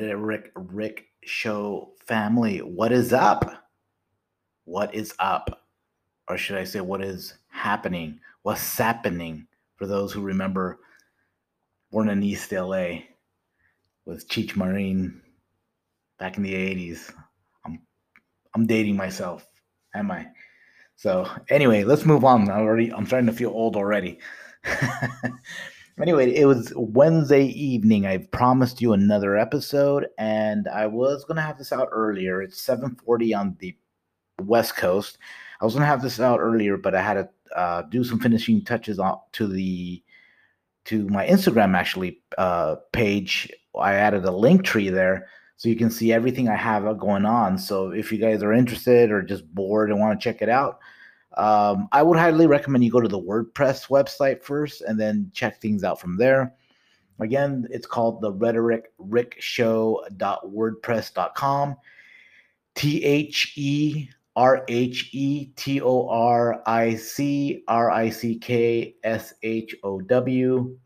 Rhetoric Rick Show family. What is up? What is up? Or should I say, what is happening? What's happening for those who remember Born in East LA with Cheech Marin back in the 80s? I'm, I'm dating myself, am I? So, anyway, let's move on. I already, I'm starting to feel old already. anyway, it was Wednesday evening. I promised you another episode, and I was gonna have this out earlier. It's 7:40 on the West Coast. I was gonna have this out earlier, but I had to uh, do some finishing touches on to the to my Instagram actually uh, page. I added a link tree there so you can see everything I have going on. So if you guys are interested or just bored and want to check it out, um, I would highly recommend you go to the WordPress website first and then check things out from there. Again, it's called the Rhetoric Rick Show.wordpress.com. T H E R H E T O R I C R I C K S H O W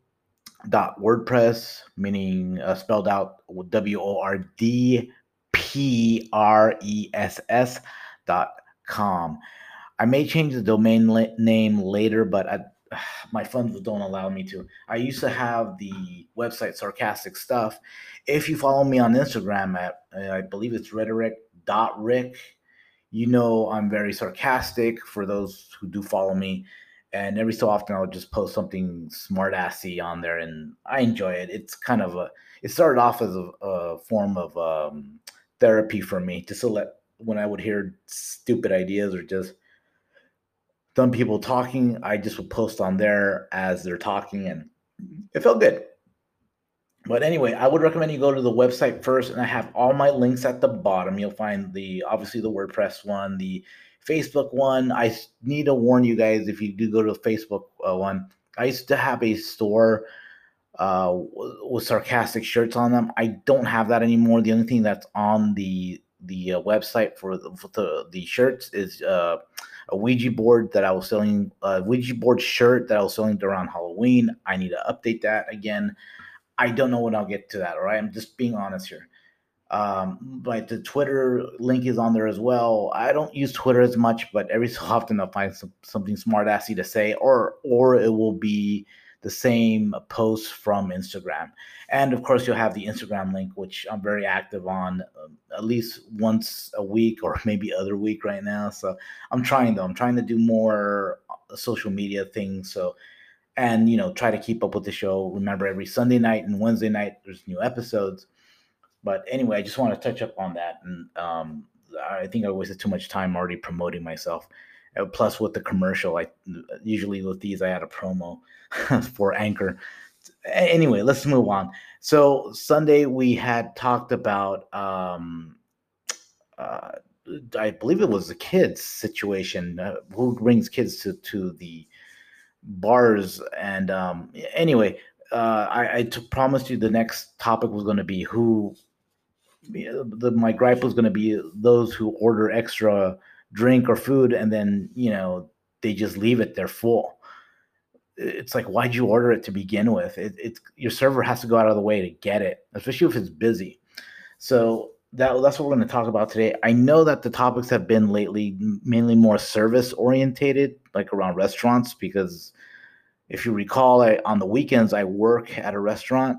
dot WordPress, meaning uh, spelled out W O R D P R E S S dot com. I may change the domain name later, but I, my funds don't allow me to. I used to have the website Sarcastic Stuff. If you follow me on Instagram at, uh, I believe it's rhetoric.rick, you know I'm very sarcastic for those who do follow me. And every so often I'll just post something smart assy on there and I enjoy it. It's kind of a, it started off as a, a form of um, therapy for me, just to let, when I would hear stupid ideas or just some people talking. I just would post on there as they're talking, and it felt good. But anyway, I would recommend you go to the website first, and I have all my links at the bottom. You'll find the obviously the WordPress one, the Facebook one. I need to warn you guys if you do go to the Facebook uh, one. I used to have a store uh, with sarcastic shirts on them. I don't have that anymore. The only thing that's on the the uh, website for the, for the, the shirts is uh, a Ouija board that I was selling, a Ouija board shirt that I was selling around Halloween. I need to update that again. I don't know when I'll get to that. All right, I'm just being honest here. Um, but the Twitter link is on there as well. I don't use Twitter as much, but every so often I'll find some, something smart assy to say, or or it will be the same post from Instagram. And of course, you'll have the Instagram link, which I'm very active on um, at least once a week or maybe other week right now. So I'm trying though. I'm trying to do more uh, social media things. So and you know try to keep up with the show. Remember, every Sunday night and Wednesday night there's new episodes. But anyway, I just want to touch up on that, and um, I think I wasted too much time already promoting myself. Uh, plus, with the commercial, I usually with these I had a promo for Anchor. Anyway, let's move on. So Sunday we had talked about, um, uh, I believe it was the kids situation. Uh, who brings kids to to the bars? And um, anyway, uh, I, I t- promised you the next topic was going to be who. The, my gripe was going to be those who order extra drink or food and then you know they just leave it they're full. It's like why'd you order it to begin with? It, it's your server has to go out of the way to get it especially if it's busy. So that, that's what we're going to talk about today. I know that the topics have been lately mainly more service orientated like around restaurants because if you recall I, on the weekends i work at a restaurant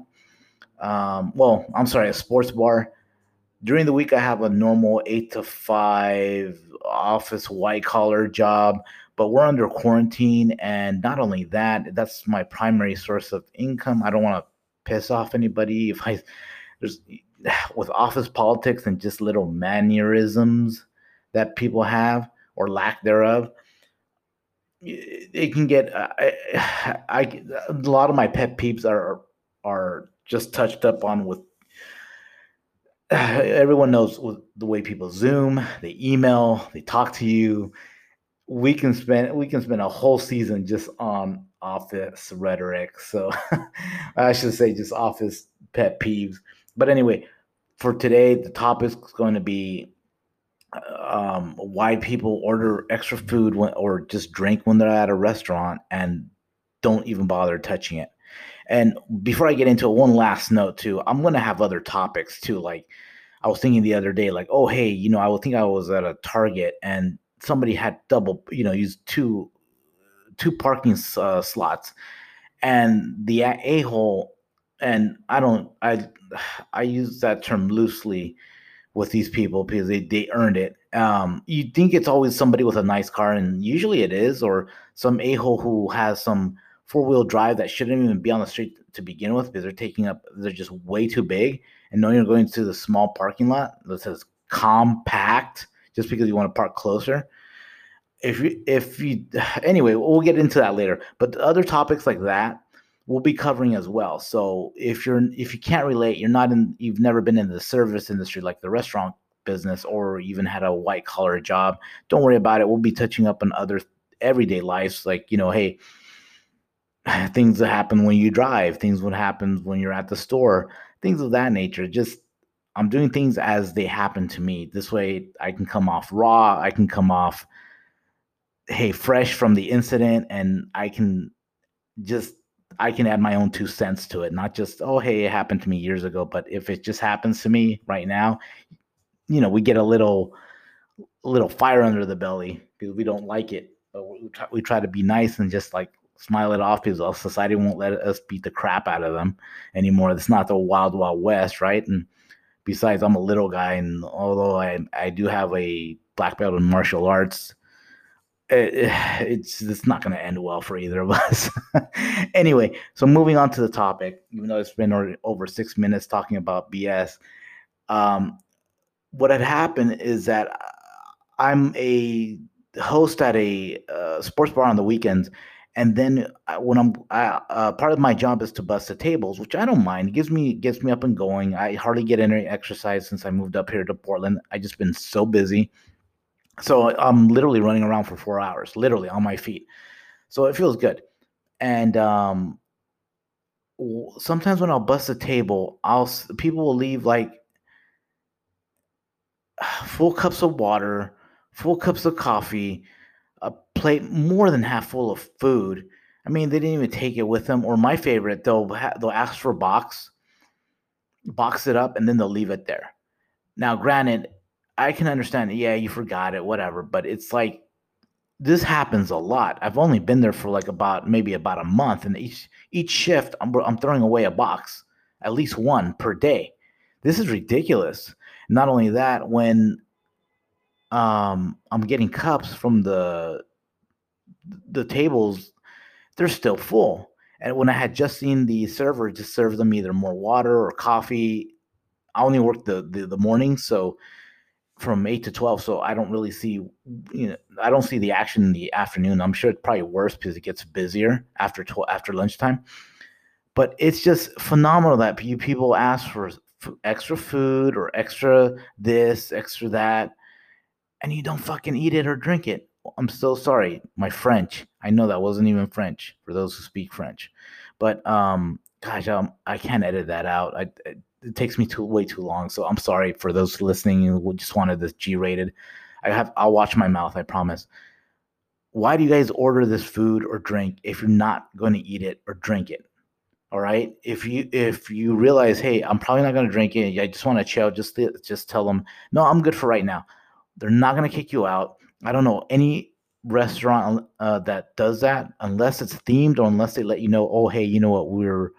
um, well i'm sorry a sports bar during the week i have a normal eight to five office white collar job but we're under quarantine. And not only that that's my primary source of income. I don't want to piss off anybody if i there's with office politics and just little mannerisms that people have or lack thereof it can get uh, I, I a lot of my pet peeves are are just touched up on with everyone knows the way people zoom they email they talk to you. We can spend we can spend a whole season just on office rhetoric so i should say just office pet peeves. But anyway for today the topic is going to be um, why people order extra food when, or just drink when they're at a restaurant and don't even bother touching it And before I get into it, one last note too, I'm gonna have other topics too. Like I was thinking the other day, like, oh hey, you know, I would think I was at a Target and somebody had double, you know, used two two parking uh, slots, and the a hole, and I don't, I I use that term loosely with these people because they, they earned it. Um, you think it's always somebody with a nice car, and usually it is, or some a hole who has some four wheel drive that shouldn't even be on the street to begin with because they're taking up, they're just way too big. And knowing you're going to the small parking lot that says compact just because you want to park closer. If you, if you, anyway, we'll get into that later. But other topics like that, we'll be covering as well. So if you're if you can't relate, you're not in you've never been in the service industry like the restaurant business or even had a white collar job, don't worry about it. We'll be touching up on other everyday lives like, you know, hey, things that happen when you drive, things what happens when you're at the store, things of that nature. Just I'm doing things as they happen to me. This way I can come off raw, I can come off hey, fresh from the incident and I can just I can add my own two cents to it, not just, oh, hey, it happened to me years ago. But if it just happens to me right now, you know, we get a little, little fire under the belly because we don't like it. But we try, we try to be nice and just like smile it off because society won't let us beat the crap out of them anymore. It's not the wild, wild west, right? And besides, I'm a little guy, and although I I do have a black belt in martial arts, it's it's not going to end well for either of us. anyway, so moving on to the topic, even though it's been over six minutes talking about BS, um, what had happened is that I'm a host at a uh, sports bar on the weekends, and then when I'm uh, part of my job is to bust the tables, which I don't mind. It gives me gets me up and going. I hardly get any exercise since I moved up here to Portland. I just been so busy so I'm literally running around for four hours, literally on my feet. So it feels good. And um, sometimes when I'll bust a table, I'll people will leave like full cups of water, full cups of coffee, plate more than half full of food. I mean, they didn't even take it with them. Or my favorite, they'll ha- they'll ask for a box, box it up, and then they'll leave it there. Now, granted, I can understand. Yeah, you forgot it, whatever. But it's like this happens a lot. I've only been there for like about maybe about a month, and each each shift, I'm I'm throwing away a box, at least one per day. This is ridiculous. Not only that, when um, I'm getting cups from the the tables, they're still full. And when I had just seen the server just serve them either more water or coffee, I only work the the, the morning, so from 8 to 12 so i don't really see you know i don't see the action in the afternoon. I'm sure it's probably worse because it gets busier after 12 after lunchtime. But it's just phenomenal that you people ask for extra food or extra this extra that and you don't fucking eat it or drink it i'm so sorry my french i know that wasn't even french for those who speak french but um gosh um, i can't edit that out I, I it takes me too way too long. So I'm sorry for those listening who just wanted this G rated. I have I'll watch my mouth, I promise. Why do you guys order this food or drink if you're not going to eat it or drink it? All right. If you if you realize, hey, I'm probably not going to drink it. I just want to chill. Just just tell them, no, I'm good for right now. They're not going to kick you out. I don't know any restaurant uh, that does that unless it's themed or unless they let you know, oh, hey, you know what, we're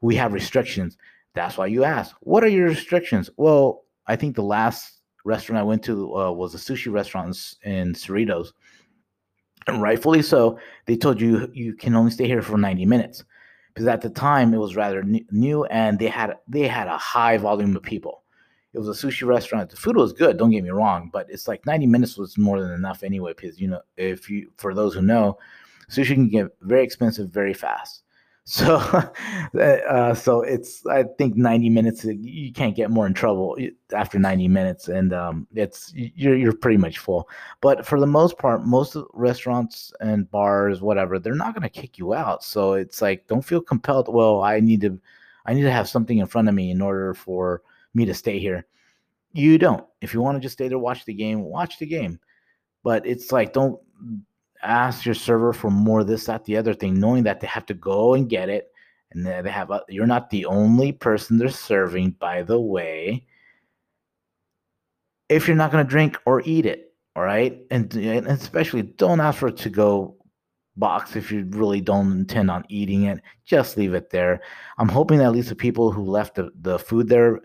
we have restrictions that's why you ask, what are your restrictions? Well, I think the last restaurant I went to uh, was a sushi restaurant in Cerritos. And rightfully so, they told you you can only stay here for 90 minutes. Because at the time it was rather new and they had they had a high volume of people. It was a sushi restaurant. The food was good, don't get me wrong, but it's like 90 minutes was more than enough anyway. Because you know, if you for those who know, sushi can get very expensive very fast. So, uh, so it's I think 90 minutes. You can't get more in trouble after 90 minutes, and um, it's you're you're pretty much full. But for the most part, most restaurants and bars, whatever, they're not going to kick you out. So it's like don't feel compelled. Well, I need to, I need to have something in front of me in order for me to stay here. You don't. If you want to just stay there, watch the game, watch the game. But it's like don't ask your server for more this, that, the other thing, knowing that they have to go and get it and they have a, you're not the only person they're serving by the way if you're not going to drink or eat it all right and, and especially don't ask for it to go box if you really don't intend on eating it just leave it there i'm hoping that at least the people who left the, the food there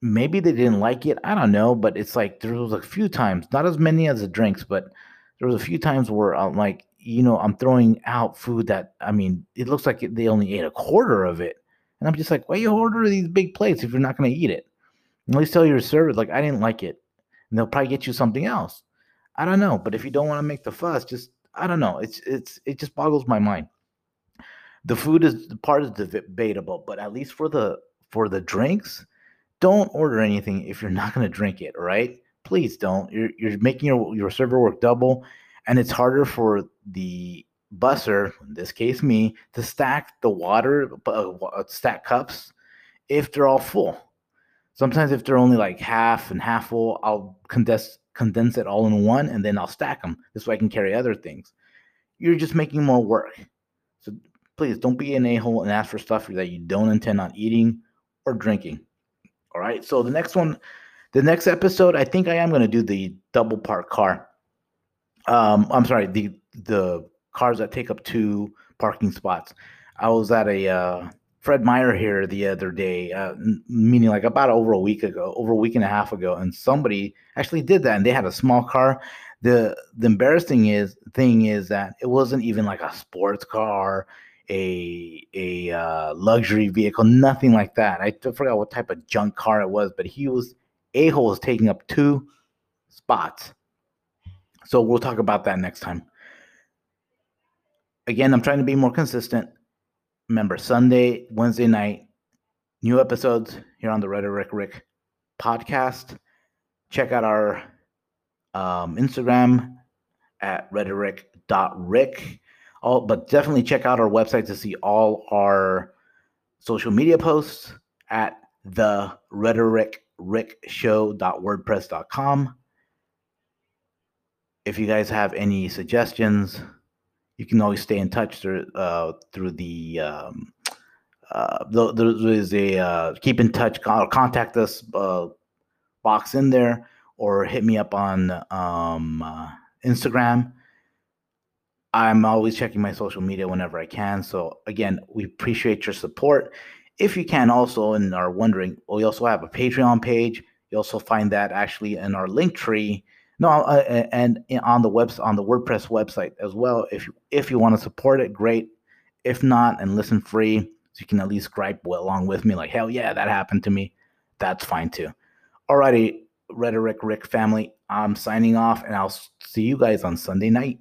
maybe they didn't like it i don't know but it's like there was a few times not as many as the drinks but there was a few times where i'm like you know, I'm throwing out food that I mean, it looks like they only ate a quarter of it, and I'm just like, why you order these big plates if you're not to eat it? at least tell your server like I didn't like it, and they'll probably get you something else. I don't know, but if you don't want to make the fuss, just I don't know. It's it's it just boggles my mind. The food is the part is debatable, but at least for the for the drinks, don't order anything if you're not going to drink it. Right, please don't. You're you're making your your server work double and it's harder for the busser, in this case me, to stack the water, uh, uh, stack cups if they're all full. Sometimes if they're only like half and half full, I'll condense condense it all in one and then I'll stack them. This way I can carry other things. You're just making more work. So please don't be an a-hole and ask for stuff that you don't intend on eating or drinking. All right. So the next one, the next episode, I think I am going to do the double park car um, I'm sorry, the the cars that take up two parking spots. I was at a uh, Fred Meyer here the other day, uh, meaning like about over a week ago, over a week and a half ago, and somebody actually did that, and they had a small car. the The embarrassing is thing is that it wasn't even like a sports car, a a uh, luxury vehicle, nothing like that. I forgot what type of junk car it was, but he was a hole was taking up two spots so we'll talk about that next time. Again, I'm trying to be more consistent. Remember, Sunday, Wednesday night, new episodes here on the Rhetoric Rick podcast. Check out our um, Instagram at rhetoric.rick. All, but definitely check out our website to see all our social media posts at the rhetoric rick show.wordpress.com if you guys have any suggestions, you can always stay in touch through uh, through the um, uh, there is a uh, keep in touch contact us uh, box in there or hit me up on um, uh, Instagram. I'm always checking my social media whenever I can. So again, we appreciate your support. If you can also and are wondering, we also have a Patreon page. You also find that actually in our link tree no, uh, and on the webs on the WordPress website as well. If you, if you want to support it, great. If not, and listen free, so you can at least gripe along with me, like hell yeah, that happened to me. That's fine too. Alrighty, Rhetoric Rick family, I'm signing off, and I'll see you guys on Sunday night.